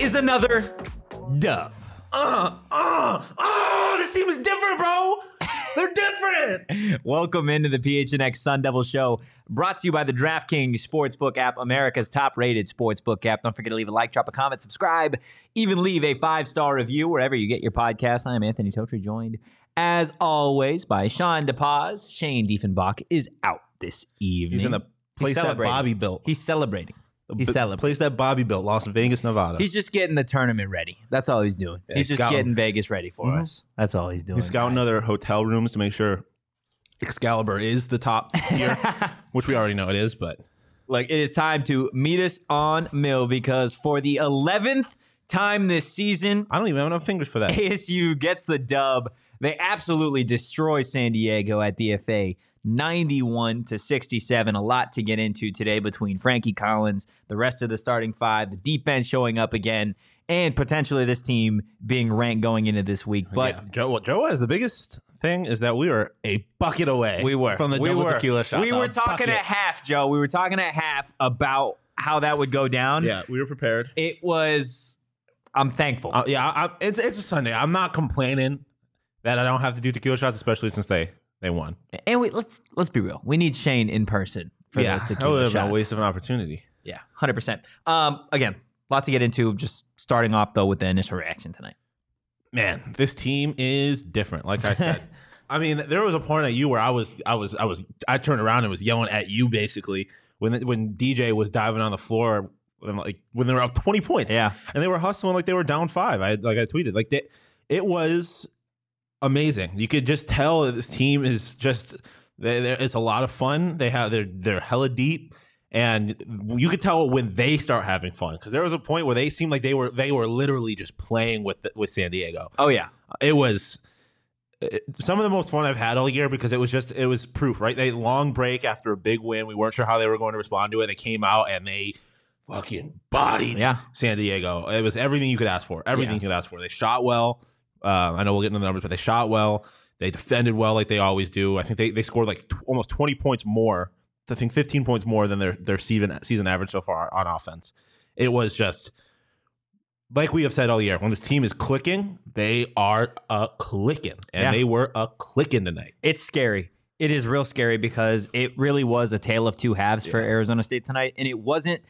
Is another dub. Uh, uh, oh, this team is different, bro. They're different. Welcome into the PHNX Sun Devil Show, brought to you by the DraftKings Sportsbook app, America's top-rated sportsbook app. Don't forget to leave a like, drop a comment, subscribe, even leave a five-star review wherever you get your podcast. I'm Anthony Totri, joined as always by Shawn DePaz. Shane Diefenbach is out this evening. He's in the place that. Bobby built. He's celebrating. He's The celebrating. place that Bobby built, Las Vegas, Nevada. He's just getting the tournament ready. That's all he's doing. Yeah, he's just scouting. getting Vegas ready for Mhm. us. That's all he's doing. He's scouting guys. other hotel rooms to make sure Excalibur is the top tier, which we already know it is. But like it is time to meet us on Mill because for the 11th time this season, I don't even have enough fingers for that. ASU gets the dub. They absolutely destroy San Diego at DFA 91 to 67. A lot to get into today between Frankie Collins, the rest of the starting five, the defense showing up again, and potentially this team being ranked going into this week. But Yeah, Joe, well, Joe has the biggest thing is that we were a bucket away. We were from the we double were. tequila shots. We were talking bucket. at half, Joe. We were talking at half about how that would go down. Yeah, we were prepared. It was. I'm thankful. Uh, yeah, I, I- it's it's a Sunday. I'm not complaining that I don't have to do tequila shots, especially since they they won. and we let's let's be real. We need Shane in person for yeah, those that tequila would have been a waste of an opportunity. yeah, hundred percent. Um, again, lot to get into. Just starting off though with the initial reaction tonight. man, this team is different. Like I said, I mean, there was a point at you where I was, I was, I was, I turned around and was yelling at you basically when when DJ was diving on the floor, and like when they were up twenty points, Yeah. and they were hustling like they were down five. I like I tweeted like they, it was amazing. You could just tell that this team is just they it's a lot of fun. They have they're they're hella deep. And you could tell when they start having fun because there was a point where they seemed like they were they were literally just playing with with San Diego Oh yeah. Uh, it was uh, some of the most fun I've had all year because it was just it was proof, right? They long break after a big win. We weren't sure how they were going to respond to it. They came out and they fucking bodied Yeah. San Diego. It was everything you could ask for. Everything Yeah. you could ask for. They shot well. Uh, I know we'll get into the numbers, but they shot well. They defended well, like they always do. I think they, they scored like t- almost twenty points more. I think fifteen points more than their their season season average so far on offense. It was just like we have said all year. When this team is clicking, they are a clicking, and Yeah. they were a clicking tonight. It's scary. It is real scary because it really was a tale of two halves for Arizona State tonight. And it wasn't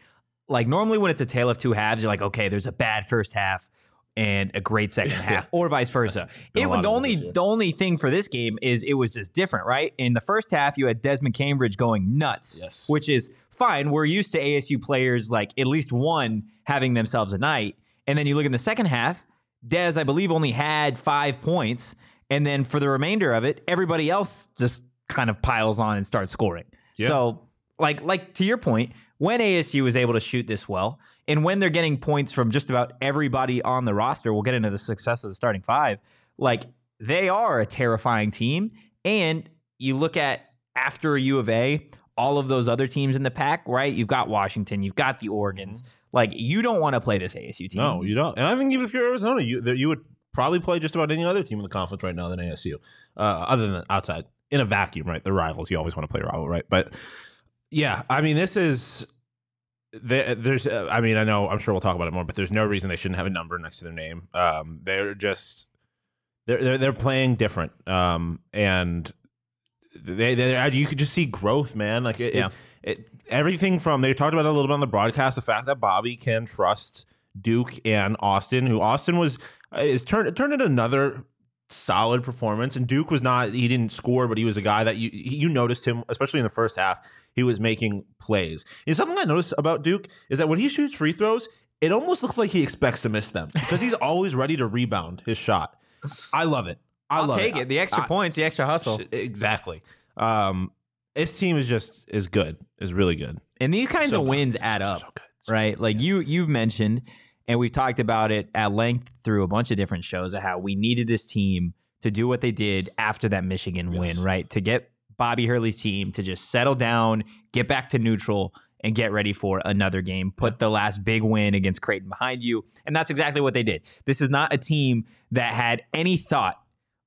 like normally when it's a tale of two halves, you're like, okay, there's a bad first half and a great second half, or vice versa. It was the only the only thing for this game is it was just different, right? In the first half, you had Desmond Cambridge going nuts, Yes. which is fine. We're used to ASU players like at least one having themselves a night, and then you look in the second half, Des, I believe, only had five points. And then for the remainder of it, everybody else just kind of piles on and starts scoring. Yeah. So, like, like to your point, when ASU was able to shoot this well, and when they're getting points from just about everybody on the roster, we'll get into the success of the starting five. Like, they are a terrifying team. And you look at after U of A, all of those other teams in the pack, right? You've got Washington, you've got the Oregons. Like, you don't want to play this ASU team. No, you don't. And I think even if you're Arizona, you you would probably play just about any other team in the conference right now than ASU, uh, other than outside in a vacuum, right? The rivals, you always want to play rival, right? But yeah, I mean, this is there, there's. Uh, I mean, I know. I'm sure we'll talk about it more, but there's no reason they shouldn't have a number next to their name. Um, they're just they're they're, they're playing different, um, and they they you could just see growth, man. Like it, Yeah. it, it, everything from they talked about it a little bit on the broadcast. The fact that Bobby can trust Duke and Austin, who Austin was uh, is turned it turned into another solid performance, and Duke was not. He didn't score, but he was a guy that you you noticed him, especially in the first half. He was making plays. And something I noticed about Duke is that when he shoots free throws, it almost looks like he expects to miss them because he's always ready to rebound his shot. I love it. I I'll love take it. The extra I- points, the extra hustle. Exactly. Um, this team is just is good. Is really good. And these kinds So of wins add up, so. So right? Like you you've mentioned, and we've talked about it at length through a bunch of different shows of how we needed this team to do what they did after that Michigan win, right? To get Bobby Hurley's team to just settle down, get back to neutral, and get ready for another game. Put the last big win against Creighton behind you. And that's exactly what they did. This is not a team that had any thought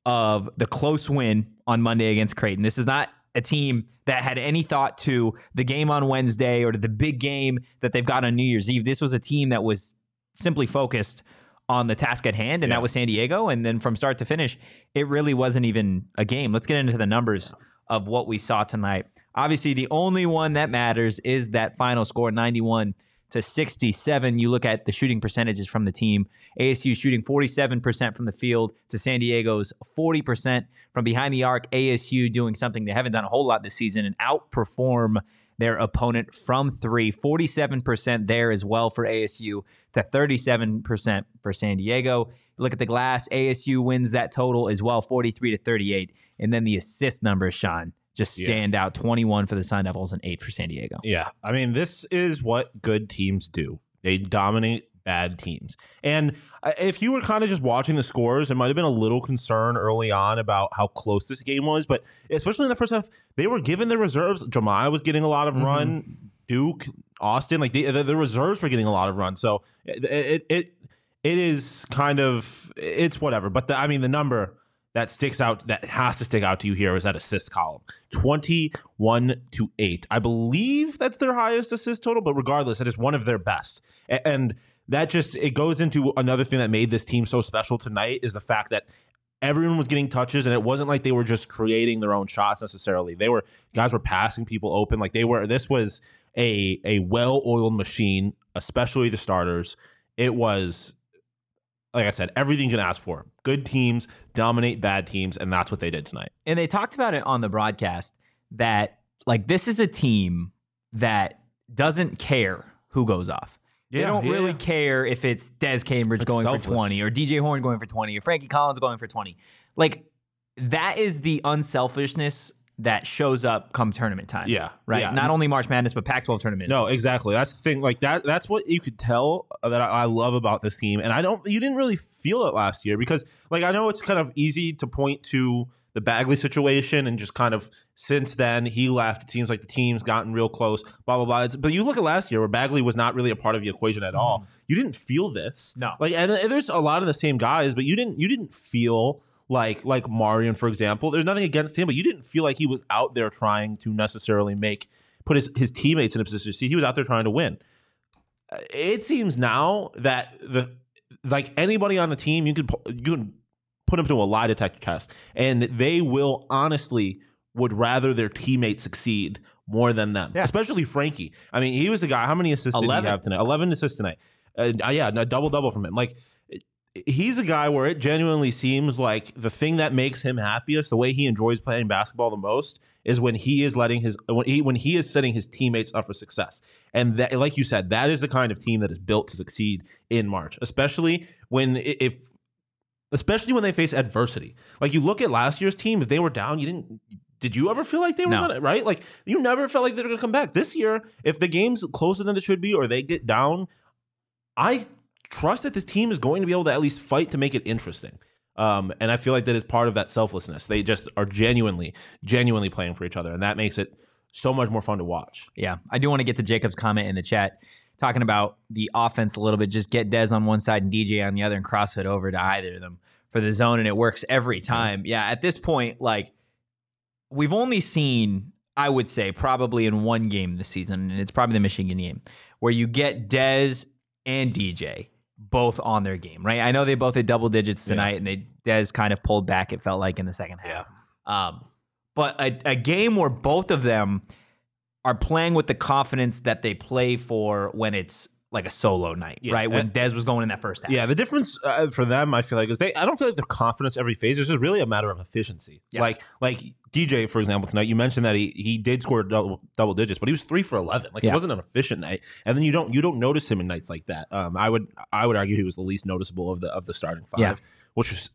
of the close win on Monday against Creighton. This is not a team that had any thought to the game on Wednesday or to the big game that they've got on New Year's Eve. This was a team that was simply focused on the task at hand, and Yeah. that was San Diego. And then from start to finish, it really wasn't even a game. Let's get into the numbers of what we saw tonight. Obviously, the only one that matters is that final score 91 to 67. You look at the shooting percentages from the team. ASU shooting 47% from the field to San Diego's 40% from behind the arc. ASU doing something they haven't done a whole lot this season and outperform their opponent from three. 47% there as well for ASU to 37% for San Diego. Look at the glass. ASU wins that total as well, 43 to 38. And then the assist numbers, Sean, just Yeah. stand out 21 for the Sun Devils and eight for San Diego. Yeah, I mean, this is what good teams do. They dominate bad teams. And uh, if you were kind of just watching the scores, it might have been a little concern early on about how close this game was. But especially in the first half, they were given the reserves. Jamiya was getting a lot of run. Duke, Austin, like the, the, reserves were getting a lot of runs. So it it it, is kind of it's whatever. But the, I mean, the number that sticks out that has to stick out to you here is that assist column. 21 to 8 i believe that's their highest assist total but regardless that is one of their best. And that just it goes into another thing that made this team so special tonight is the fact that everyone was getting touches and it wasn't like they were just creating their own shots necessarily. They were guys were passing people open. Like they were this was a a well-oiled machine especially the starters it was like I said, everything you can ask for. Good teams dominate bad teams, and that's what they did tonight. and they talked about it on the broadcast that like this is a team that doesn't care who goes off. they Yeah, don't yeah. really care if it's Des Cambridge It's going selfless. for 20 or DJ Horne going for 20 or Frankie Collins going for 20. Like that is the unselfishness that shows up come tournament time. Yeah, Right. yeah. Not only March Madness, but Pac 12 tournament. No, exactly. That's the thing. Like that. That's what you could tell that I, I love about this team, and I don't. You didn't really feel it last year because, like, I know it's kind of easy to point to the Bagley situation and just kind of since then he left. It seems like the team's gotten real close. Blah blah blah. It's, but you look at last year where Bagley was not really a part of the equation at all. Mm-hmm. You didn't feel this. No. Like, and, and there's a lot of the same guys, but you didn't. You didn't feel. Like like Marreon, for example, there's nothing against him, but you didn't feel like he was out there trying to necessarily make put his, his teammates in a position to see he was out there trying to win. Uh, It seems now that the like anybody on the team, you could you can put them to a lie detector test, and they will honestly would rather their teammates succeed more than them. Yeah. Especially Frankie. I mean, he was the guy. How many assists did 11. he have tonight? Eleven assists tonight. Uh, yeah, a double double from him. Like he's a guy where it genuinely seems like the thing that makes him happiest, the way he enjoys playing basketball the most, is when he is letting his when he when he is setting his teammates up for success. And that, like you said, that is the kind of team that is built to succeed in March, especially when if especially when they face adversity. Like you look at last year's team, if they were down, you didn't. Did you ever feel like they were No. gonna right? Like you never felt like they were gonna come back. This year, if the game's closer than it should be, or they get down, I trust that this team is going to be able to at least fight to make it interesting. Um, and I feel like that is part of that selflessness. They just are genuinely, genuinely playing for each other, and that makes it so much more fun to watch. Yeah, I do want to get to Jacob's comment in the chat, talking about the offense a little bit. Just get Dez on one side and DJ on the other, and cross it over to either of them for the zone, and it works every time. Yeah, at this point, like we've only seen, I would say, probably in one game this season, and it's probably the Michigan game, where you get Dez and DJ both on their game, right? I know they both hit double digits tonight, and they Des kind of pulled back. It felt like in the second half. Um, but a, a game where both of them are playing with the confidence that they play for when it's like a solo night, Yeah, right? When Des was going in that first half. Yeah, the difference uh, for them, I feel like, is they. I don't feel like their confidence every phase. It's just really a matter of efficiency. Yeah. Like, like DJ, for example, tonight you mentioned that he he did score double double digits, but he was three for eleven. Like, Yeah. it wasn't an efficient night. And then you don't you don't notice him in nights like that. Um, I would I would argue he was the least noticeable of the of the starting five, Yeah. which is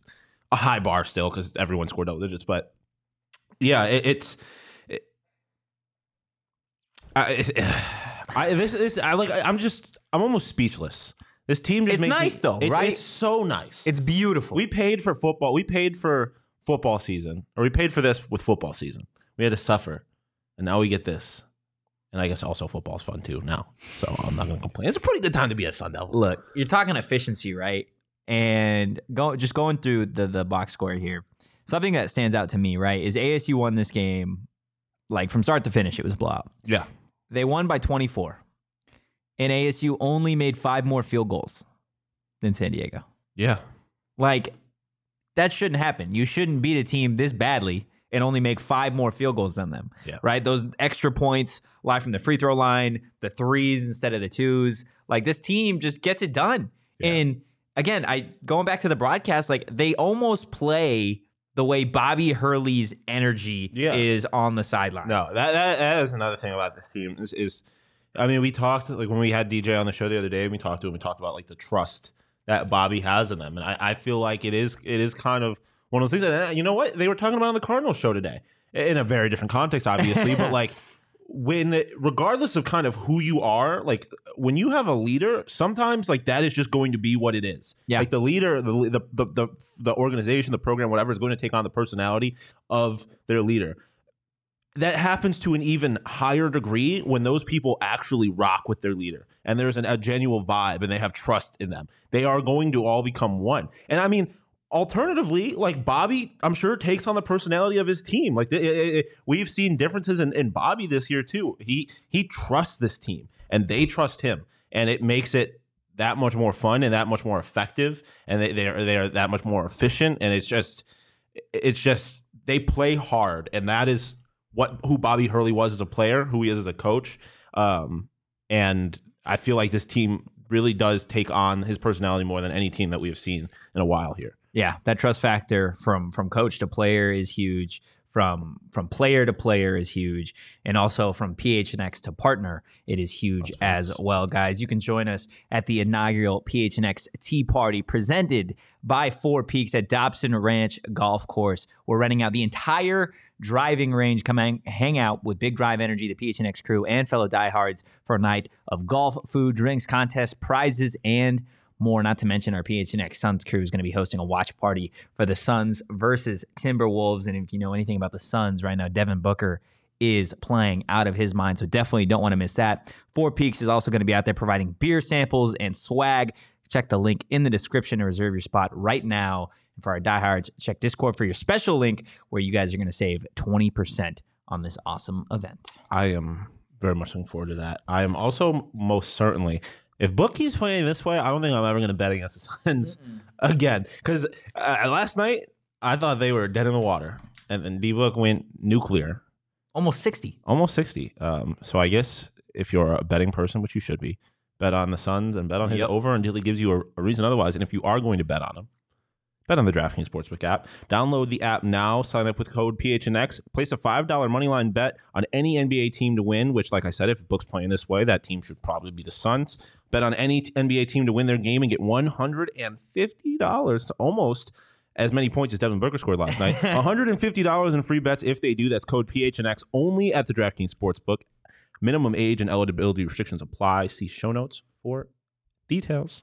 a high bar still because everyone scored double digits. But yeah, it, it's. It, I, it's I this is I like I'm just I'm almost speechless. This team just It's makes me- nice, though, it's, right? It's so nice. It's beautiful. we paid for football. We paid for football season, or we paid for this with football season. We had to suffer, and now we get this. And I guess also football's fun too now, so I'm not going to complain. It's a pretty good time to be a Sun Devil. Look, you're talking efficiency, right? And go just going through the the box score here. Something that stands out to me, right, is ASU won this game like from start to finish. It was a blowout. Yeah, They won by 24, and ASU only made five more field goals than San Diego. yeah, Like that shouldn't happen. You shouldn't beat a team this badly and only make five more field goals than them. Yeah. Right? Those extra points lie from the free throw line, the threes instead of the twos. Like this team just gets it done. Yeah. And again, I going back to the broadcast, like they almost play the way Bobby Hurley's energy Yeah. is on the sideline. No, that, that that is another thing about the team. Is, is I mean, we talked like when we had DJ on the show the other day. We talked to him. We talked about like the trust that Bobby has in them, and I, I feel like it is it is kind of one of those things. And you know what? They were talking about on the Cardinals show today in a very different context, obviously, but like. When, regardless of kind of who you are, like when you have a leader, sometimes like that is just going to be what it is. Yeah. Like the leader, the the the the, the organization, the program, whatever, is going to take on the personality of their leader that happens to an even higher degree when those people actually rock with their leader and there's an, a genuine vibe and they have trust in them. They are going to all become one. And I mean, alternatively, like Bobby, I'm sure takes on the personality of his team. Like it- it- it- we've seen differences in, in Bobby this year too. He he trusts this team and they trust him, and it makes it that much more fun and that much more effective, and they they are they are that much more efficient. And it's just it's just they play hard, and that is what who Bobby Hurley was as a player, who he is as a coach. Um, and I feel like this team really does take on his personality more than any team that we have seen in a while here. Yeah, that trust factor from from coach to player is huge. From from player to player is huge, and also from PHNX to partner, it is huge as well, guys. You can join us at the inaugural PHNX Tee Party presented by Four Peaks at Dobson Ranch Golf Course. We're renting out the entire driving range. Come hang, hang out with Big Drive Energy, the PHNX crew, and fellow diehards for a night of golf, food, drinks, contests, prizes, and more. Not to mention our PHNX Suns crew is going to be hosting a watch party for the Suns versus Timberwolves. And if you know anything about the Suns right now, Devin Booker is playing out of his mind. So definitely don't want to miss that. Four Peaks is also going to be out there providing beer samples and swag. Check the link in the description to reserve your spot right now. And for our diehards, check Discord for your special link where you guys are going to save 20% on this awesome event. I am very much looking forward to that. I am also most certainly, if Book keeps playing this way, I don't think I'm ever going to bet against the Suns again. Because uh, last night, I thought they were dead in the water. And then D Book went nuclear, Almost 60. almost 60. Um, so I guess if you're a betting person, which you should be, bet on the Suns and bet on his Yep. over until he gives you a, a reason otherwise. And if you are going to bet on him, Bet on the DraftKings Sportsbook app. Download the app now. Sign up with code PHNX. Place a $5 moneyline bet on any NBA team to win, which, like I said, if Book's playing this way, that team should probably be the Suns. Bet on any NBA team to win their game and get $150, almost as many points as Devin Booker scored last night. $150 in free bets if they do. That's code PHNX only at the DraftKings Sportsbook. Minimum age and eligibility restrictions apply. See show notes for details.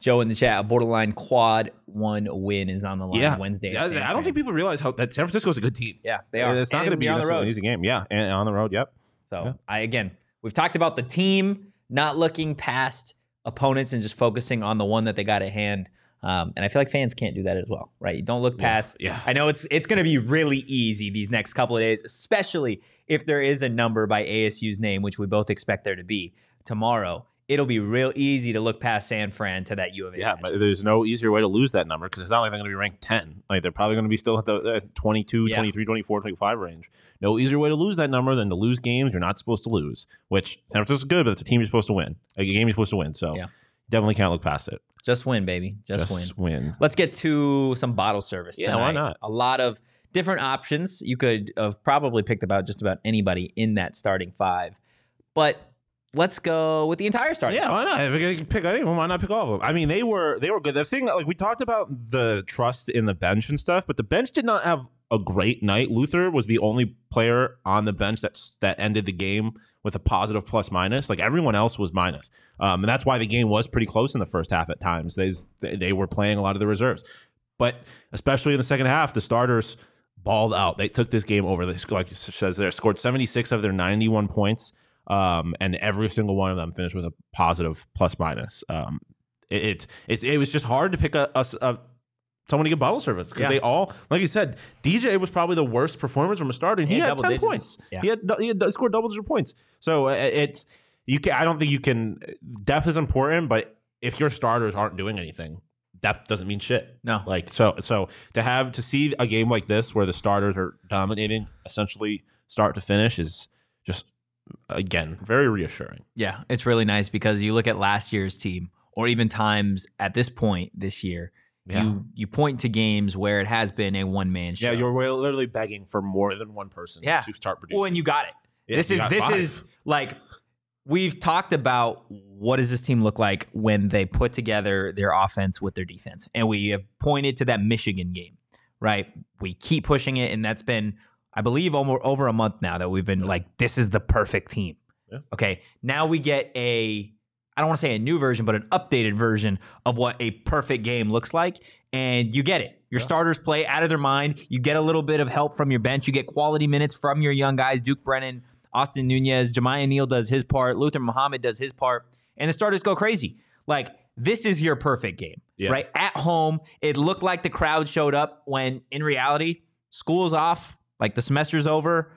Joe in the chat, a borderline quad one win is on the line Wednesday. Yeah, I don't think people realize how that San Francisco is a good team. Yeah, they are. It's not going to be on the road. an easy game. Yeah, and on the road. Yep. So Yeah. I again, we've talked about the team not looking past opponents and just focusing on the one that they got at hand. Um, and I feel like fans can't do that as well, right? You don't look past. yeah. I know it's it's going to be really easy these next couple of days, especially if there is a number by ASU's name, which we both expect there to be tomorrow. It'll be real easy to look past San Fran to that U of A. Yeah, but there's no easier way to lose that number because it's not like they're going to be ranked 10. Like they're probably going to be still at the uh, 22, Yeah. 23, 24, 25 range. No easier way to lose that number than to lose games you're not supposed to lose, which San Francisco's good, but it's a team you're supposed to win. A game you're supposed to win. So Yeah. definitely can't look past it. just win, baby. Just, win. win. Let's get to some bottle service. Yeah, why not? A lot of different options. You could have probably picked about just about anybody in that starting five, but let's go with the entire starting. Yeah, why not? If you're gonna pick anyone, why not pick all of them? I mean, they were they were good. The thing, like we talked about the trust in the bench and stuff, but the bench did not have a great night. Luther was the only player on the bench that's that ended the game with a positive plus minus. Like everyone else was minus, um, and that's why the game was pretty close in the first half at times. They they were playing a lot of the reserves, but especially in the second half, the starters balled out. They took this game over. They like says there scored 76 of their 91 points, um, and every single one of them finished with a positive plus minus. Um, it, it it it was just hard to pick a, a, a someone to get bottle service because Yeah. they all, like you said, DJ was probably the worst performance from a starter. and He He had 10 digits. points. Yeah. He had he had scored double digit points. So uh, it's you can. I don't think you can. Depth is important, but if your starters aren't doing anything, depth doesn't mean shit. No. Like so so to have to see a game like this where the starters are dominating essentially start to finish is just again very reassuring. Yeah, it's really nice because you look at last year's team, or even times at this point this year. Yeah. You you point to games where it has been a one man show. Yeah, you're literally begging for more than one person Yeah. to start producing. Well, and you got it. Yeah, this is this five. is like we've talked about what does this team look like when they put together their offense with their defense, and we have pointed to that Michigan game, right? We keep pushing it, and that's been, I believe, almost over a month now that we've been like, this is the perfect team. Yeah. Okay, now we get a, I don't want to say a new version, but an updated version of what a perfect game looks like, and you get it. Your starters play out of their mind. You get a little bit of help from your bench. You get quality minutes from your young guys, Duke Brennan, Austin Nunez, Jamiya Neal does his part, Luther Muhammad does his part, and the starters go crazy. Like this is your perfect game, Yeah. right? At home, it looked like the crowd showed up when in reality, school's off, like the semester's over.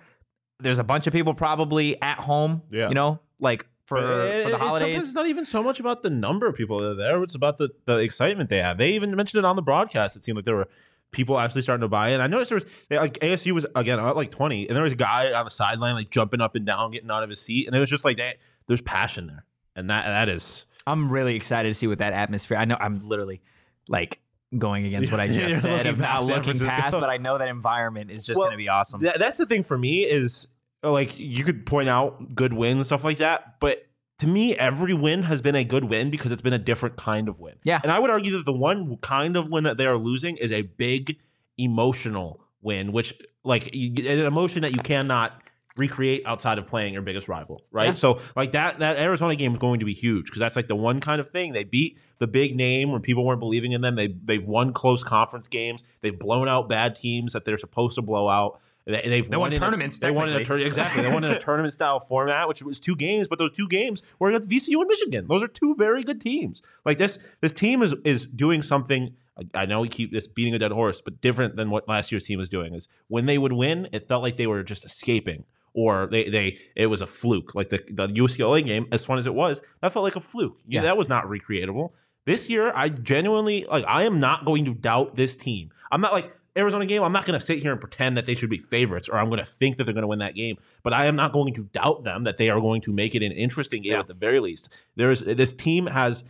There's a bunch of people probably at home, Yeah. you know, like for, It- eh, for the holidays. Sometimes it's not even so much about the number of people that are there. It's about the, the excitement they have. They even mentioned it on the broadcast. It seemed like there were people actually starting to buy in. I noticed there was they, like ASU was again at like twenty, and there was a guy on the sideline like jumping up and down, getting out of his seat, and it was just like that. There's passion there, and that that is I'm really excited to see what that atmosphere. I know I'm literally like going against what I You're just said of not looking past, but I know that environment is just Well, going to be awesome. That, that's the thing for me is uh, like you could point out good wins and stuff like that, but to me, every win has been a good win because it's been a different kind of win. Yeah. and I would argue that the one kind of win that they are losing is a big emotional win, which like an emotion that you cannot recreate outside of playing your biggest rival, right? Yeah. So like that that Arizona game is going to be huge because that's like the one kind of thing they beat the big name when people weren't believing in them. They they've won close conference games. They've blown out bad teams that they're supposed to blow out. They, they've They won a- tournaments, they won in a tour- exactly. They won in a tournament style format, which was two games, but those two games were against VCU and Michigan. Those are two very good teams. Like this, this team is is doing something. I- I know we keep this beating a dead horse, but different than what last year's team was doing. Is when they would win, it felt like they were just escaping, or they they it was a fluke. Like the the UCLA game, as fun as it was, that felt like a fluke. Yeah, Yeah. that was not recreatable. This year, I genuinely like. I am not going to doubt this team. I'm not like Arizona game. I'm not going to sit here and pretend that they should be favorites, or I'm going to think that they're going to win that game. But I am not going to doubt them that they are going to make it an interesting game Yeah. at the very least. There's this team has,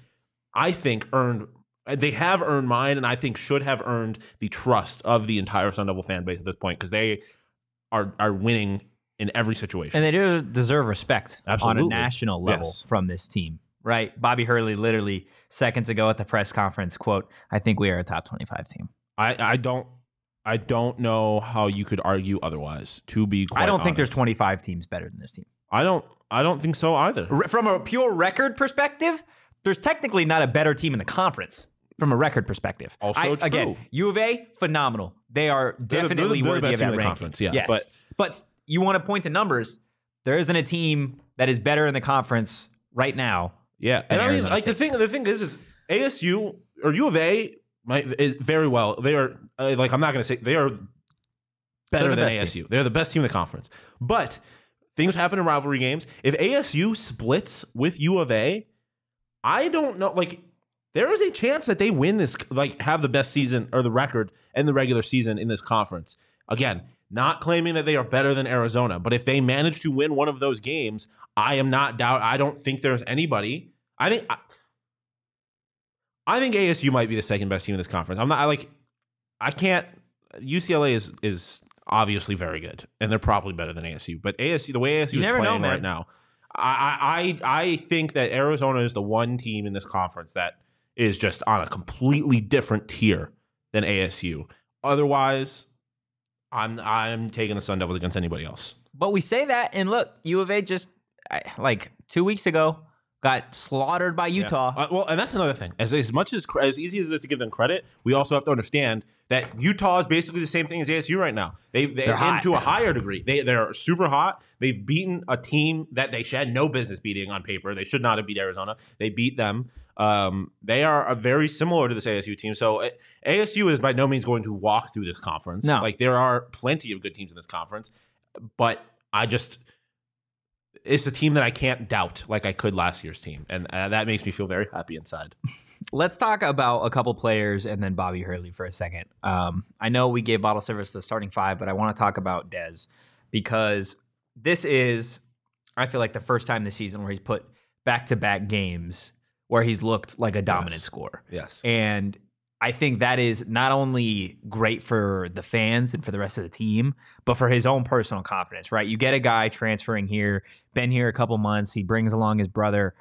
I think, earned. They have earned mine, and I think should have earned the trust of the entire Sun Devil fan base at this point because they are are winning in every situation. and they do deserve respect on a national level Yes. from this team, right? Bobby Hurley literally seconds ago at the press conference quote, "I think we are a top 25 team." I I don't I don't know how you could argue otherwise. To be, I don't think there's 25 teams better than this team. I don't I don't think so either. From a pure record perspective, there's technically not a better team in the conference from a record perspective. Also I- true. Again, U of A, phenomenal. They are They're the- they're the- definitely they're the worthy best of team that the ranking. conference, yeah, Yes. but- but you want to point to numbers. There isn't a team that is better in the conference right now. Yeah, and I mean, like the thing, the thing is, is ASU or U of A might is very well. They are uh, like I'm not going to say they are better the than ASU. They're the best team in the conference. But things happen in rivalry games. If ASU splits with U of A, I don't know. Like, there is a chance that they win this, like, have the best season or the record in the regular season in this conference. Again, not claiming that they are better than Arizona, but if they manage to win one of those games, I am not doubt. I don't think there's anybody. I think. I, I think ASU might be the second best team in this conference. I'm not I like. I can't. UCLA is is obviously very good, and they're probably better than ASU. But ASU, the way ASU You is know, playing man. right now, I I I think that Arizona is the one team in this conference that is just on a completely different tier than ASU. Otherwise, I'm I'm taking the Sun Devils against anybody else. But we say that, and look, U of A just like two weeks ago got slaughtered by Utah. Uh, well, and that's another thing. As as much as as easy as it is to give them credit, we also have to understand that Utah is basically the same thing as ASU right now. They they They're hot. to a higher degree. They they're super hot. They've beaten a team that they had no business beating on paper. They should not have beat Arizona. They beat them. Um, they are very similar to this ASU team. So ASU is by no means going to walk through this conference. No. like there are plenty of good teams in this conference, but I just it's a team that I can't doubt like I could last year's team, and uh, that makes me feel very happy inside. Let's talk about a couple players and then Bobby Hurley for a second. Um, I know we gave bottle service the starting five, but I want to talk about Dez because this is, I feel like, the first time this season where he's put back to back games where he's looked like a dominant Yes. scorer. Yes, And I think that is not only great for the fans and for the rest of the team, but for his own personal confidence, right? You get a guy transferring here, been here a couple months, he brings along his brother,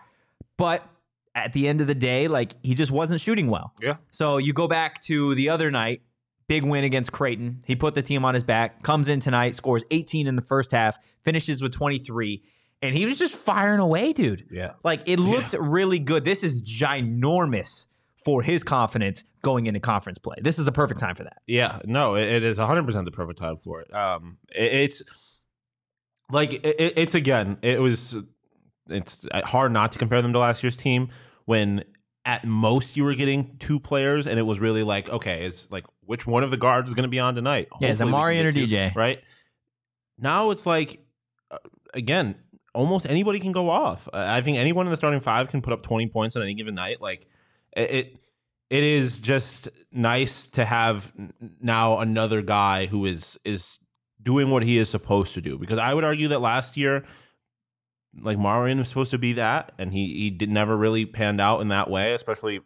but at the end of the day, like he just wasn't shooting well. Yeah. So you go back to the other night, big win against Creighton. He put the team on his back, comes in tonight, scores 18 in the first half, finishes with 23, and he was just firing away, dude. yeah, Like it looked really good. This is ginormous for his confidence going into conference play. This is a perfect time for that. yeah. No, it, it is one hundred percent the perfect time for it. Um, it, it's like it, it- it's again, it was it's hard not to compare them to last year's team when at most you were getting two players, and it was really like okay, is like which one of the guards is going to be on tonight? Yeah, is it Hopefully we can Marreon get or two, DJ? Right now, it's like uh, again. Almost anybody can go off. I think anyone in the starting five can put up twenty points on any given night. Like it, it is just nice to have now another guy who is is doing what he is supposed to do. Because I would argue that last year like Marreon was supposed to be that and he he did never really panned out in that way especially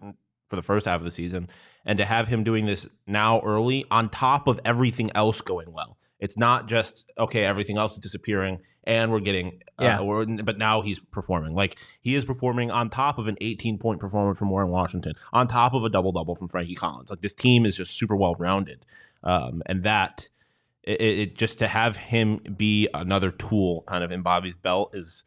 for the first half of the season. And to have him doing this now early on top of everything else going well it's not just okay everything else is disappearing and we're getting uh, Yeah. we're, but now he's performing like he is performing on top of an 18 point performance from Warren Washington on top of a double double from Frankie Collins like this team is just super well rounded um, and that it, it just to have him be another tool kind of in Bobby's belt is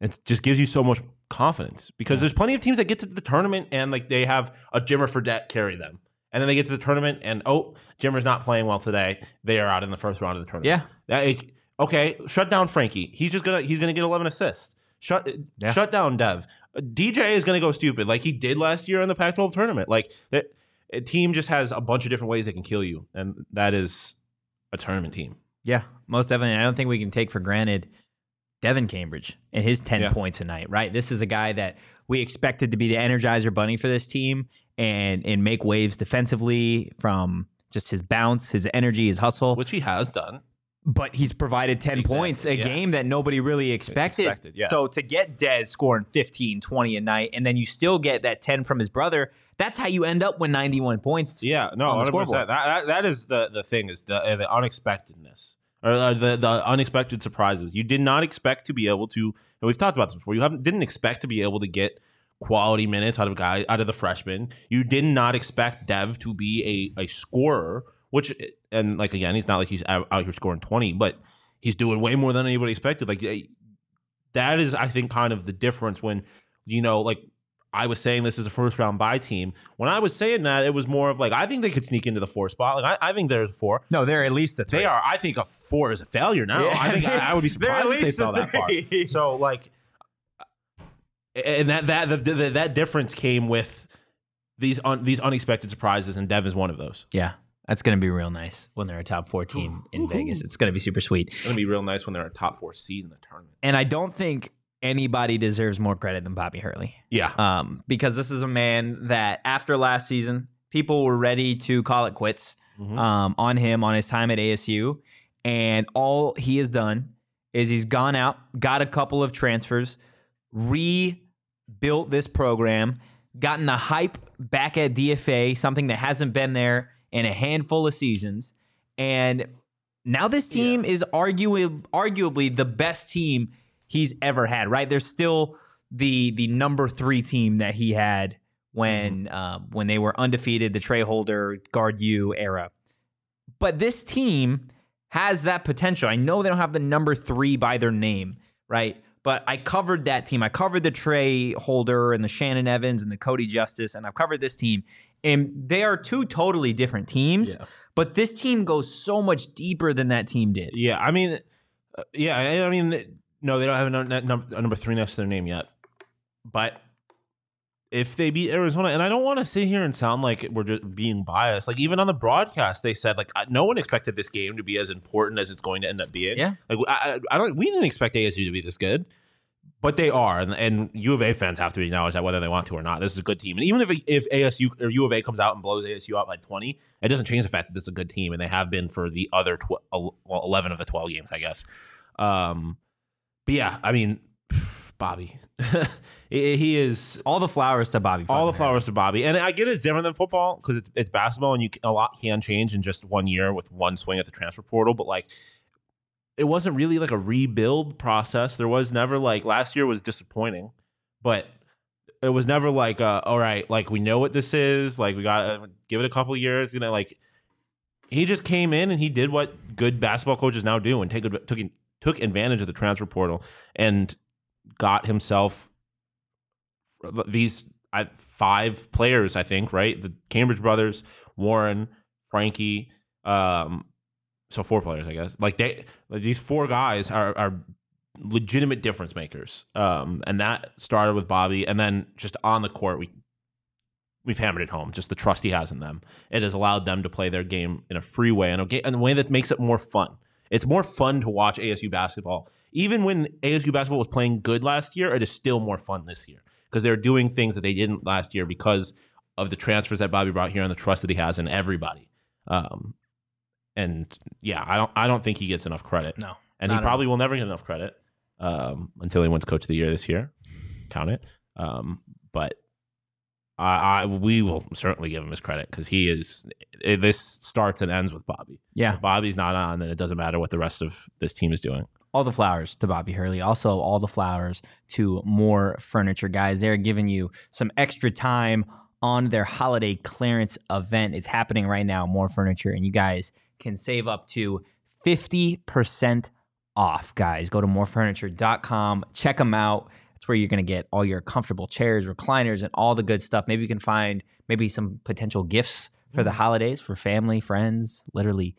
it just gives you so much confidence because there's plenty of teams that get to the tournament and like they have a Jimmer Fredette carry them. And then they get to the tournament and oh, Jimmer's not playing well today. They are out in the first round of the tournament. Yeah. That, okay, shut down Frankie. He's just gonna he's gonna get 11 assists. Shut Yeah. shut down Dev. DJ is gonna go stupid like he did last year in the Pac-12 tournament. Like that, team just has a bunch of different ways they can kill you, and that is a tournament team. Yeah, most definitely. I don't think we can take for granted Devan Cambridge and his 10 Yeah. points a night, right? This is a guy that we expected to be the energizer bunny for this team and and make waves defensively from just his bounce, his energy, his hustle. which he has done. but he's provided 10 Exactly, points a yeah. game that nobody really expected. Expected, yeah. So to get Dez scoring 15, 20 a night, and then you still get that 10 from his brother, that's how you end up with 91 points. Yeah, no, on the 100%. scoreboard. That, that that is the the thing is the the unexpectedness or uh, the the unexpected surprises. You did not expect to be able to, and we've talked about this before. You haven't didn't expect to be able to get quality minutes out of guy out of the freshman. You did not expect Dev to be a a scorer, which and like again, he's not like he's out, out here scoring twenty, but he's doing way more than anybody expected. Like eh, that is, I think, kind of the difference when you know, like I was saying this is a first round buy team. When I was saying that, it was more of like I think they could sneak into the four spot. Like I, I think there's a four. No, they're at least a three. They are. I think a four is a failure now. Yeah. I think I, I would be They're at surprised if they fell that far. So like, and that that the, the, that difference came with these un, these unexpected surprises, and Dev is one of those. Yeah, that's going to be real nice when they're a top four team in Vegas. It's going to be super sweet. It's gonna be real nice when they're a top four seed in the tournament. And I don't think anybody deserves more credit than Bobby Hurley. Yeah. Um, because this is a man that after last season, people were ready to call it quits Mhm. um, on him on his time at ASU. And all he has done is he's gone out, got a couple of transfers, rebuilt this program, gotten the hype back at DFA, something that hasn't been there in a handful of seasons. And now this team is arguably arguably the best team he's ever had, right? There's still the the number three team that he had when uh, when they were undefeated, the Tra Holder, Guard you era. But this team has that potential. I know they don't have the number three by their name, right? But I covered that team. I covered the Tra Holder and the Shannon Evans and the Kodi Justice, and I've covered this team. And they are two totally different teams. Yeah. But this team goes so much deeper than that team did. Yeah, I mean, uh, yeah, I, mean, no, they don't have a, num- num- a number three next to their name yet. But if they beat Arizona, and I don't want to sit here and sound like we're just being biased. Like even on the broadcast, they said like uh, no one expected this game to be as important as it's going to end up being. Yeah. like I, I don't. We didn't expect ASU to be this good. But they are, and, and U of A fans have to acknowledge that whether they want to or not. This is a good team, and even if if ASU or U of A comes out and blows ASU out by twenty, it doesn't change the fact that this is a good team, and they have been for the other tw- eleven of the twelve games, I guess. Um, but yeah, I mean, Bobby, he is All the flowers to Bobby. all the flowers to Bobby, and I get it's different than football because it's it's basketball, and you a lot can change in just one year with one swing at the transfer portal. But like, it wasn't really like a rebuild process. There was never like last year was disappointing, but it was never like uh, all right, like we know what this is. Like we got to give it a couple years. You know, like he just came in and he did what good basketball coaches now do and take took took advantage of the transfer portal and got himself these five players, I think, right? The Cambridge brothers, Warren, Frankie, um, so four players, I guess. Like they, like these four guys are are legitimate difference makers, um, and that started with Bobby, and then just on the court, we we've hammered it home. Just the trust he has in them, it has allowed them to play their game in a free way and a, in a way that makes it more fun. It's more fun to watch ASU basketball. Even when ASU basketball was playing good last year, it is still more fun this year because they're doing things that they didn't last year because of the transfers that Bobby brought here and the trust that he has in everybody. Um, and yeah, I don't I don't think he gets enough credit. No, and he probably will never get enough credit um, until he wins Coach of the Year this year. Count it. Um, but I, I we will certainly give him his credit because he is. It, this starts and ends with Bobby. Yeah. If Bobby's not on, then it doesn't matter what the rest of this team is doing. All the flowers to Bobby Hurley. Also, all the flowers to More Furniture Guys. They're giving you some extra time on their holiday clearance event. It's happening right now, More Furniture, and you guys can save up to 50% off, guys. Go to morefurniture.com, check them out. That's where you're going to get all your comfortable chairs, recliners, and all the good stuff. Maybe you can find maybe some potential gifts for the mm. holidays for family, friends, literally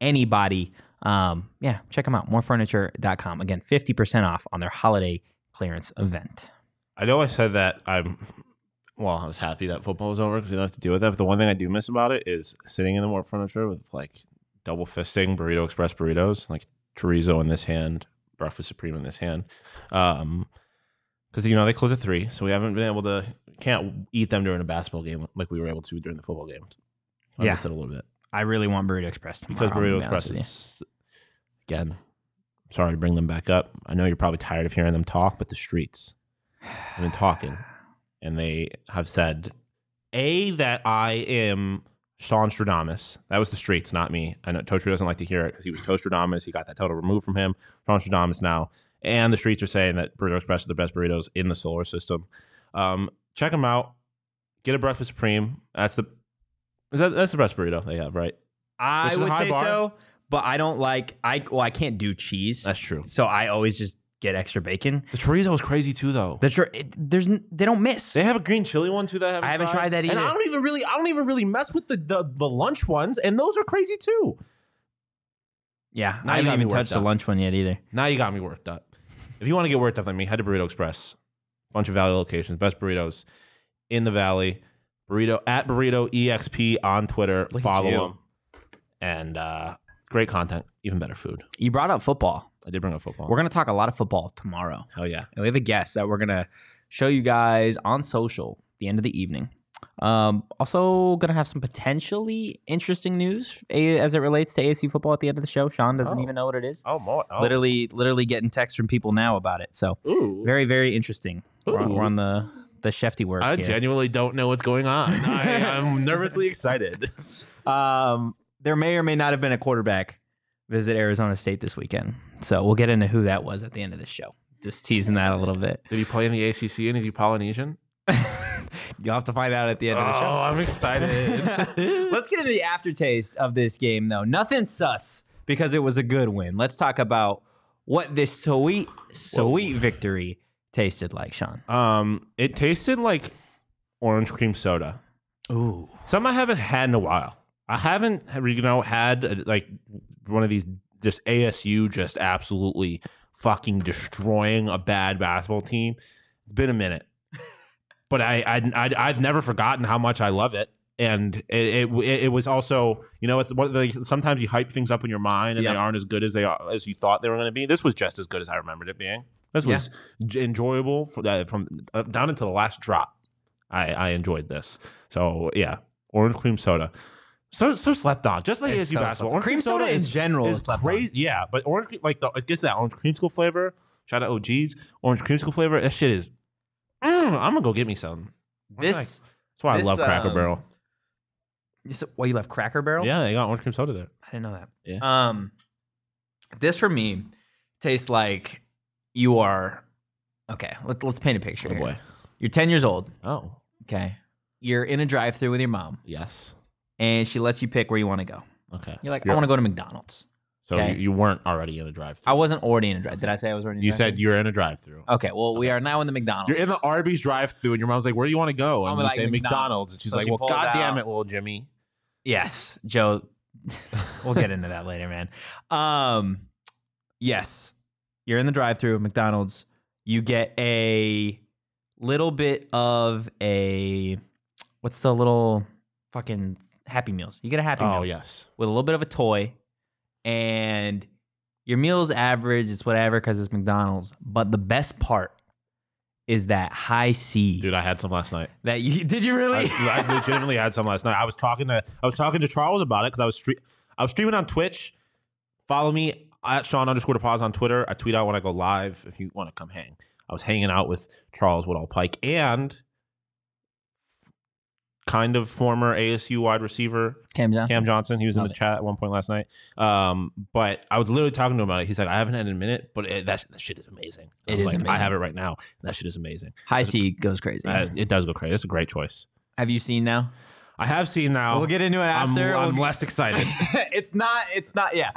anybody. Um, yeah, check them out. Morefurniture.com. Again, 50% off on their holiday clearance event. I know I said that I'm. Well, I was happy that football was over because you don't have to deal with that. But the one thing I do miss about it is sitting in the more furniture with like double fisting burrito express burritos, like chorizo in this hand, breakfast supreme in this hand. Um, because you know they close at three, so we haven't been able to can't eat them during a basketball game like we were able to during the football games. I Yeah. a little bit I really want Burrito Express tomorrow. because burrito express is again. Sorry to bring them back up. I know you're probably tired of hearing them talk, but the streets have been talking, and they have said, "A that I am Shawn Stradamus." That was the streets, not me. I know Totri doesn't like to hear it because he was Toastradamus. He got that title removed from him. Shawn Stradamus now, and the streets are saying that Burrito Express is the best burritos in the solar system. Um, check them out. Get a breakfast supreme. That's the is that that's the best burrito they have, right? I Which is a would say bar. so, but I don't like I well, I can't do cheese. That's true. so I always just get extra bacon. The chorizo is crazy too, though. That's right. It, there's n- they don't miss. They have a green chili one too that I haven't, I haven't tried that either. And. I don't even really, I don't even really mess with the the, the lunch ones, and those are crazy too. yeah, Now I haven't even touched the lunch one yet either. Now you got me worked up. If you want to get worked up like me, head to Burrito Express. Bunch of Valley locations, best burritos in the Valley. Burrito at Burrito EXP on Twitter. Look at Follow you. them, and uh, great content, even better food. You brought up football. I did bring up football. We're going to talk a lot of football tomorrow. Hell yeah. And we have a guest that we're going to show you guys on social at the end of the evening. Um, also, going to have some potentially interesting news a- as it relates to ASU football at the end of the show. Shawn doesn't Oh. even know what it is. Oh, more. Oh. Literally, literally getting texts from people now about it. So Ooh. very, very interesting. We're on, we're on the the shefty work I here. genuinely don't know what's going on. I, I'm nervously excited. Um, there may or may not have been a quarterback visit Arizona State this weekend. So we'll get into who that was at the end of the show. Just teasing that a little bit. Did he play in the ACC and is he Polynesian? You'll have to find out at the end of the show. Oh, I'm excited. Let's get into the aftertaste of this game, though. Nothing sus because it was a good win. Let's talk about what this sweet, sweet victory tasted like, Shawn. um, it tasted like orange cream soda. Ooh. Some I haven't had in a while. I haven't, you know, had uh, like one of these just ASU just absolutely fucking destroying a bad basketball team. It's been a minute, but I, I, I I've never forgotten how much I love it. And it, it it was also you know it's what the, sometimes you hype things up in your mind and Yep. they aren't as good as they are as you thought they were going to be. This was just as good as I remembered it being. This Yeah. was enjoyable for that from uh, down into the last drop. I I enjoyed this. So yeah, orange cream soda. So so slept on, just like It's ASU so basketball. Orange cream soda in general is is slept on. crazy. Yeah, but orange cream, like the, it gets that orange creamsicle flavor. Shout out OGs, orange creamsicle flavor. That shit is. Mm, I'm gonna go get me some. Why? This, That's why this, I love Cracker um, Barrel. this well, you left Cracker Barrel? Yeah, they got orange cream soda there. I didn't know that. Yeah. Um, this for me tastes like you are. Okay, let, let's paint a picture Oh here. boy. You're 10 years old. Oh Okay. You're in a drive through with your mom, yes. and she lets you pick where you want to go. Okay. You're like, I You're- want to go to McDonald's. So okay. you, you weren't already in a drive. Thru. I wasn't already in a drive. Did I say I was already in a You drive-thru? said you're in a drive-through. Okay, well, we are now in the McDonald's. You're in the Arby's drive-through, and your mom's like, "Where do you want to go?" And I'm you like, say McDonald's. McDonald's, and she's So like, she "Well, pulls God damn out- it, little Jimmy." Yes, Joe. we'll get into that later, man. Um, yes, you're in the drive-through of McDonald's. You get a little bit of a what's the little fucking Happy Meals? You get a Happy meal. Oh Meal yes. with a little bit of a toy, and your meal's average. It's whatever because it's McDonald's. But the best part is that Hi-C Dude, I had some last night. that you did. You really? I, I legitimately had some last night. I was talking to I was talking to Charles about it because I was stre- I was streaming on Twitch. Follow me at Shawn underscore pause on Twitter. I tweet out when I go live if you want to come hang. I was hanging out with Charles Woodall Pike and kind of former ASU wide receiver Cam Johnson. Cam Johnson. He was in the it. chat at one point last night. Um, but I was literally talking to him about it. He's like, I haven't had it in a minute, but it, that, that shit is amazing. I It was is like, I have it right now. That shit is amazing. Hi-C goes crazy. Uh, it does go crazy. It's a great choice. Have you seen now? I have seen now. We'll get into it I'm, after. I'm We'll- less excited. it's not. It's not. Yeah,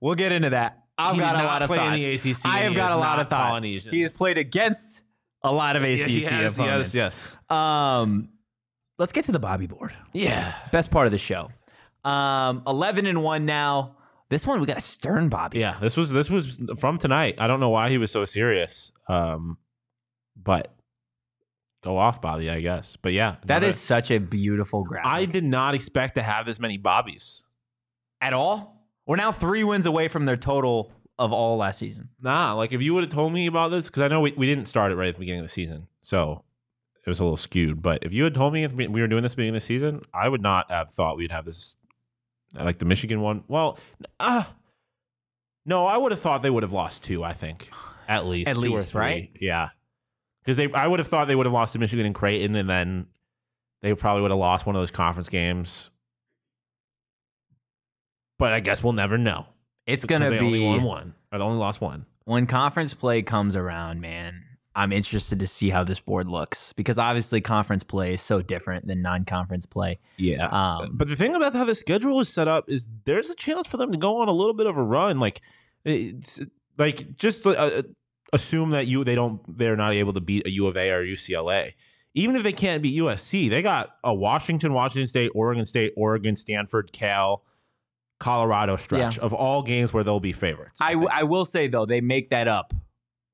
we'll get into that. I've got a lot of thoughts. I have got a lot of thoughts. Polynesian. He has played against a lot of ACC he has, opponents. has, yes. Um, let's get to the Bobby board. Yeah. Best part of the show. Um, eleven and one now. This one we got a stern Bobby. Yeah. This was this was from tonight. I don't know why he was so serious. Um, but go off, Bobby, I guess. But yeah, that is such a beautiful graphic. I did not expect to have this many Bobbies. at all. We're now three wins away from their total of all last season. Nah, like if you would have told me about this, because I know we, we didn't start it right at the beginning of the season, so it was a little skewed. But if you had told me if we we were doing this beginning of the season, I would not have thought we'd have this, like the Michigan one. Well, uh, no, I would have thought they would have lost two. I think at least, At two or least, three. right? Yeah, because they, I would have thought they would have lost to Michigan and Creighton, and then they probably would have lost one of those conference games. But I guess we'll never know. It's gonna they be only won one, or they only lost one. when conference play comes around, man, I'm interested to see how this board looks because obviously conference play is so different than non-conference play. Yeah. Um, but the thing about how the schedule is set up is there's a chance for them to go on a little bit of a run. Like, it's like just uh, assume that you they don't they're not able to beat a U of A or UCLA. Even if they can't beat USC, they got a Washington, Washington State, Oregon State, Oregon, Stanford, Cal, Colorado stretch Yeah. of all games where they'll be favorites. I. I will say though they make that up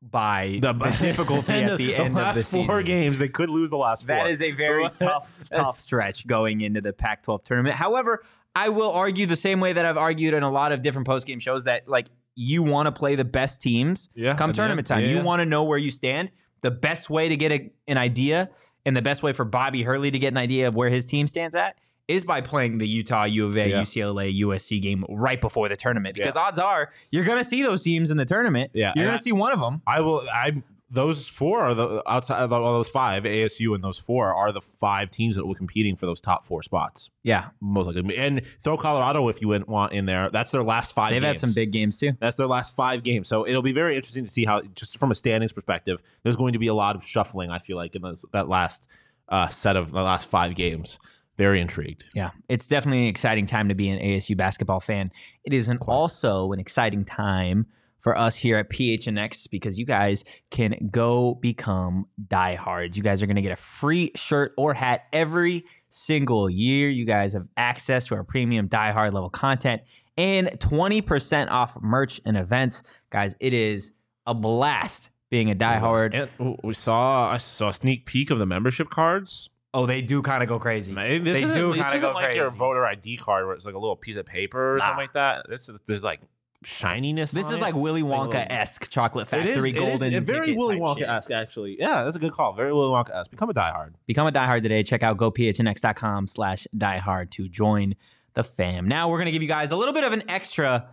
by the, difficulty at the, end last of the season. four games. They could lose the last four. That is a very tough, tough stretch going into the Pac-12 tournament. However, I will argue the same way that I've argued in a lot of different post-game shows that like you want to play the best teams Yeah, come the tournament time. Yeah, you want to know where you stand. The best way to get a, an idea and the best way for Bobby Hurley to get an idea of where his team stands at is by playing the Utah, U of A, Yeah. UCLA, USC game right before the tournament. Because Yeah. odds are you're going to see those teams in the tournament. Yeah, You're going to see one of them. I will. I those four are the outside of all those five. ASU and those four are the five teams that will be competing for those top four spots. Yeah. Most likely, and throw Colorado if you want in there. That's their last 5 They've had some big games too. That's their last five games. So it'll be very interesting to see how, just from a standings perspective, there's going to be a lot of shuffling. I feel like in this, that last uh, set of the last five games. Very intrigued. Yeah, it's definitely an exciting time to be an ASU basketball fan. It is an, also an exciting time for us here at PHNX because you guys can go become diehards. You guys are going to get a free shirt or hat every single year. You guys have access to our premium diehard level content and 20% off merch and events. Guys, it is a blast being a diehard. And we saw I saw a sneak peek of the membership cards. Oh, they do kind of go crazy. Man, this they isn't, do this kind of isn't go like crazy. your voter ID card where it's like a little piece of paper or Nah. something like that. This is there's like shininess. This on is it. like Willy Like a little- Wonka esque chocolate factory it is golden. a very Willy Wonka esque actually. Yeah, that's a good call. Very Willy Wonka esque. Become a diehard. Become a diehard today. Check out gophnx.com slash diehard to join the fam. Now we're going to give you guys a little bit of an extra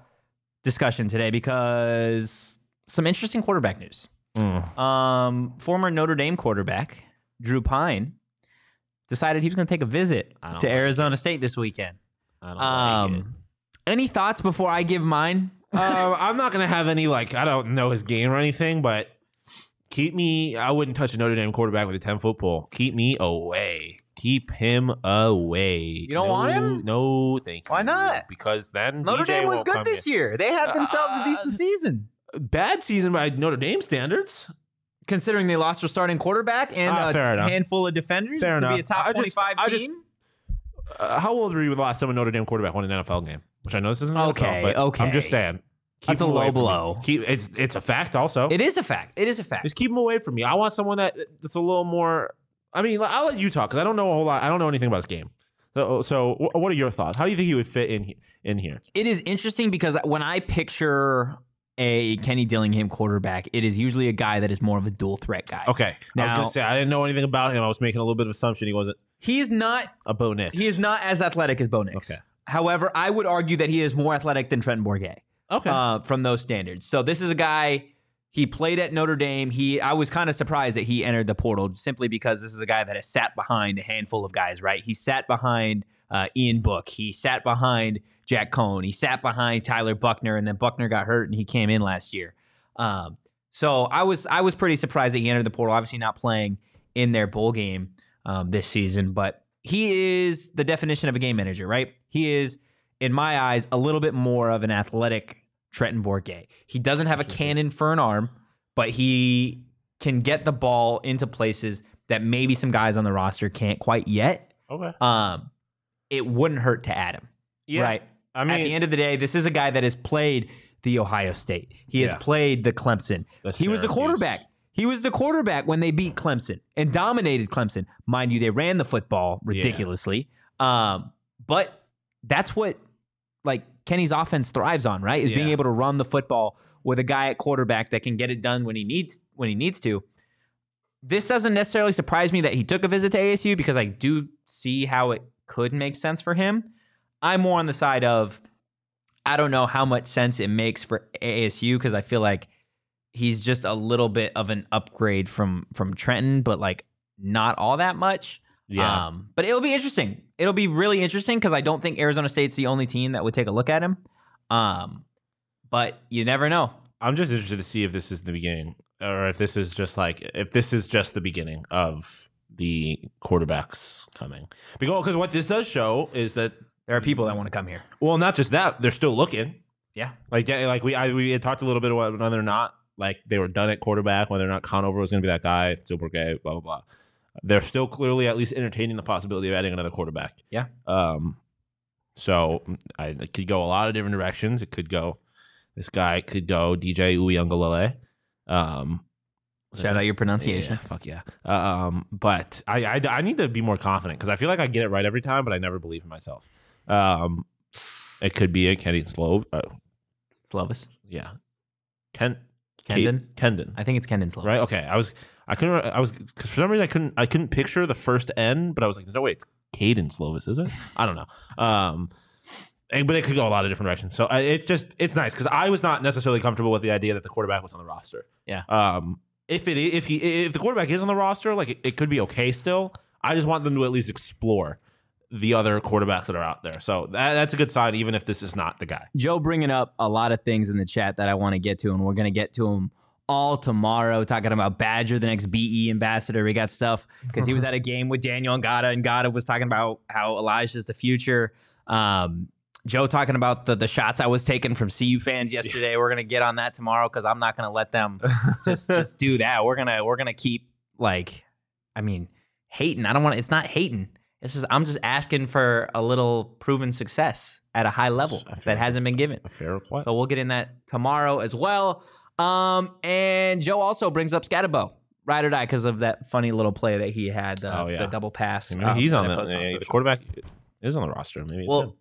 discussion today because some interesting quarterback news. Mm. Um, former Notre Dame quarterback Drew Pyne decided he was going to take a visit to like Arizona State this weekend. I don't like it. Um, any thoughts before I give mine? uh, I'm not gonna have any like I don't know his game or anything, but keep me. I wouldn't touch a Notre Dame quarterback with a 10 foot pole. Keep me away. Keep him away. You don't want him? No, thank you. Why not? Because then Notre DJ Dame was good this in. year. They had themselves a Uh, decent season. Bad season by Notre Dame standards. Considering they lost their starting quarterback and Ah, a fair enough. handful of defenders Fair to be a top I just- 25 I just- team. Uh, how old were you the last time a Notre Dame quarterback won an NFL game? Which I know this isn't an Okay, NFL, but okay. I'm just saying. Keep That's a him away low from me. blow. Keep it's it's a fact. Also, it is a fact. It is a fact. Just keep him away from me. I want someone that that's a little more. I mean, I'll let you talk because I don't know a whole lot. I don't know anything about this game. So, so wh- what are your thoughts? How do you think he would fit in he- in here? It is interesting because when I picture a Kenny Dillingham quarterback, it is usually a guy that is more of a dual threat guy. Okay, I was Now- gonna say I didn't know anything about him. I was making a little bit of assumption he wasn't He's not a Bo Nix. he is not as athletic as Bo Nix. Okay. However, I would argue that he is more athletic than Trenton Bourget. okay. uh, from those standards. So this is a guy. He played at Notre Dame. He I was kind of surprised that he entered the portal simply because this is a guy that has sat behind a handful of guys. Right? He sat behind uh, Ian Book. He sat behind Jack Coan. He sat behind Tyler Buchner, and then Buchner got hurt and he came in last year. Um, so I was I was pretty surprised that he entered the portal. Obviously not playing in their bowl game um, this season, but he is the definition of a game manager. Right? He is in my eyes, a little bit more of an athletic Trenton Bourget. He doesn't have a cannon for an arm, but he can get the ball into places that maybe some guys on the roster can't quite yet. okay. Um, it wouldn't hurt to add him, Yeah. right? I mean, At the end of the day, this is a guy that has played the Ohio State. He has Yeah. played the Clemson. The he was the quarterback. He was the quarterback when they beat Clemson and dominated Clemson. Mind you, they ran the football ridiculously. Um, but that's what like Kenny's offense thrives on, right? Is being able to run the football with a guy at quarterback that can get it done when he needs when he needs to. This doesn't necessarily surprise me that he took a visit to ASU because I do see how it could make sense for him. I'm more on the side of I don't know how much sense it makes for ASU because I feel like he's just a little bit of an upgrade from from Trenton, but like not all that much. yeah. Um, but it'll be interesting. It'll be really interesting because I don't think Arizona State's the only team that would take a look at him. Um, but you never know. I'm just interested to see if this is the beginning, or if this is just like if this is just the beginning of the quarterbacks coming. Because because what this does show is that There are people that want to come here. well, not just that they're still looking. Yeah. Like like we I, we had talked a little bit about whether or not like they were done at quarterback, whether or not Conover was going to be that guy, Bourget, blah blah blah. They're still clearly at least entertaining the possibility of adding another quarterback. Yeah. Um. So I, it could go a lot of different directions. It could go. This guy could go DJ Uiagalelei. Um. Shout out your pronunciation. Yeah, fuck yeah. Um, but I, I I need to be more confident because I feel like I get it right every time, but I never believe in myself. Um, it could be a Kenny Slow, uh, Slovis. Yeah, Ken Kendon? Kate- Kendon. I think it's Kendon Slovis. right? Okay, I was I couldn't I was cause for some reason I couldn't I couldn't picture the first N, but I was like, there's no way it's Caden Slovis, is it? I don't know. Um, and- but it could go a lot of different directions. So I, it's just it's nice because I was not necessarily comfortable with the idea that the quarterback was on the roster. Yeah. Um, if it if he if the quarterback is on the roster, like it, it could be okay still. I just want them to at least explore the other quarterbacks that are out there. So that, that's a good sign, even if this is not the guy. Joe bringing up a lot of things in the chat that I want to get to, and we're going to get to them all tomorrow. Talking about Badger, the next BE ambassador. We got stuff because he was at a game with Daniel and Gata, and Gata was talking about how Elijah's the future. Um, Joe talking about the the shots I was taking from CU fans yesterday. We're gonna get on that tomorrow because I'm not gonna let them just just do that. We're gonna we're gonna keep like, I mean, hating. I don't want. to. It's not hating. It's just I'm just asking for a little proven success at a high level feel that hasn't been given. A fair request. So we'll get in that tomorrow as well. Um, and Joe also brings up Skattebo, ride or die, because of that funny little play that he had, the, Oh, yeah. the double pass. Maybe um, he's on the, on the quarterback is on the roster. Maybe. Well,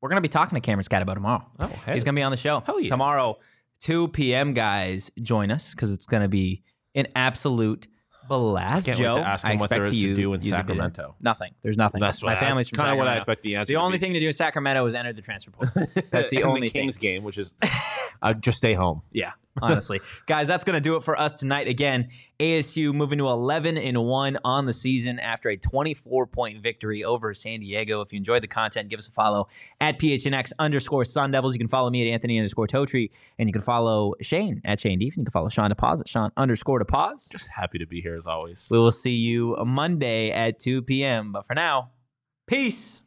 we're gonna be talking to Cameron Skattebo tomorrow. oh, hey. He's gonna be on the show yeah. tomorrow, 2 p.m. Guys, join us because it's gonna be an absolute blast. Can't Joe, to ask I him what expect there is to you, do in you to be there. Sacramento. Nothing. There's nothing. That's my family's that's from kind of what I expect the answer. The to only be. thing to do in Sacramento is enter the transfer portal. That's the only the thing. Kings game, which is uh, just stay home. Yeah, honestly. Guys, that's going to do it for us tonight. Again, ASU moving to 11 and 1 on the season after a 24 point victory over San Diego. If you enjoyed the content, give us a follow at PHNX underscore Sun Devils. You can follow me at Anthony underscore Totri, and you can follow Shane at Shane Deef. You can follow Shawn DePaz, Shawn underscore DePaz. Just happy to be here as always. We will see you Monday at 2 p.m. But for now, peace.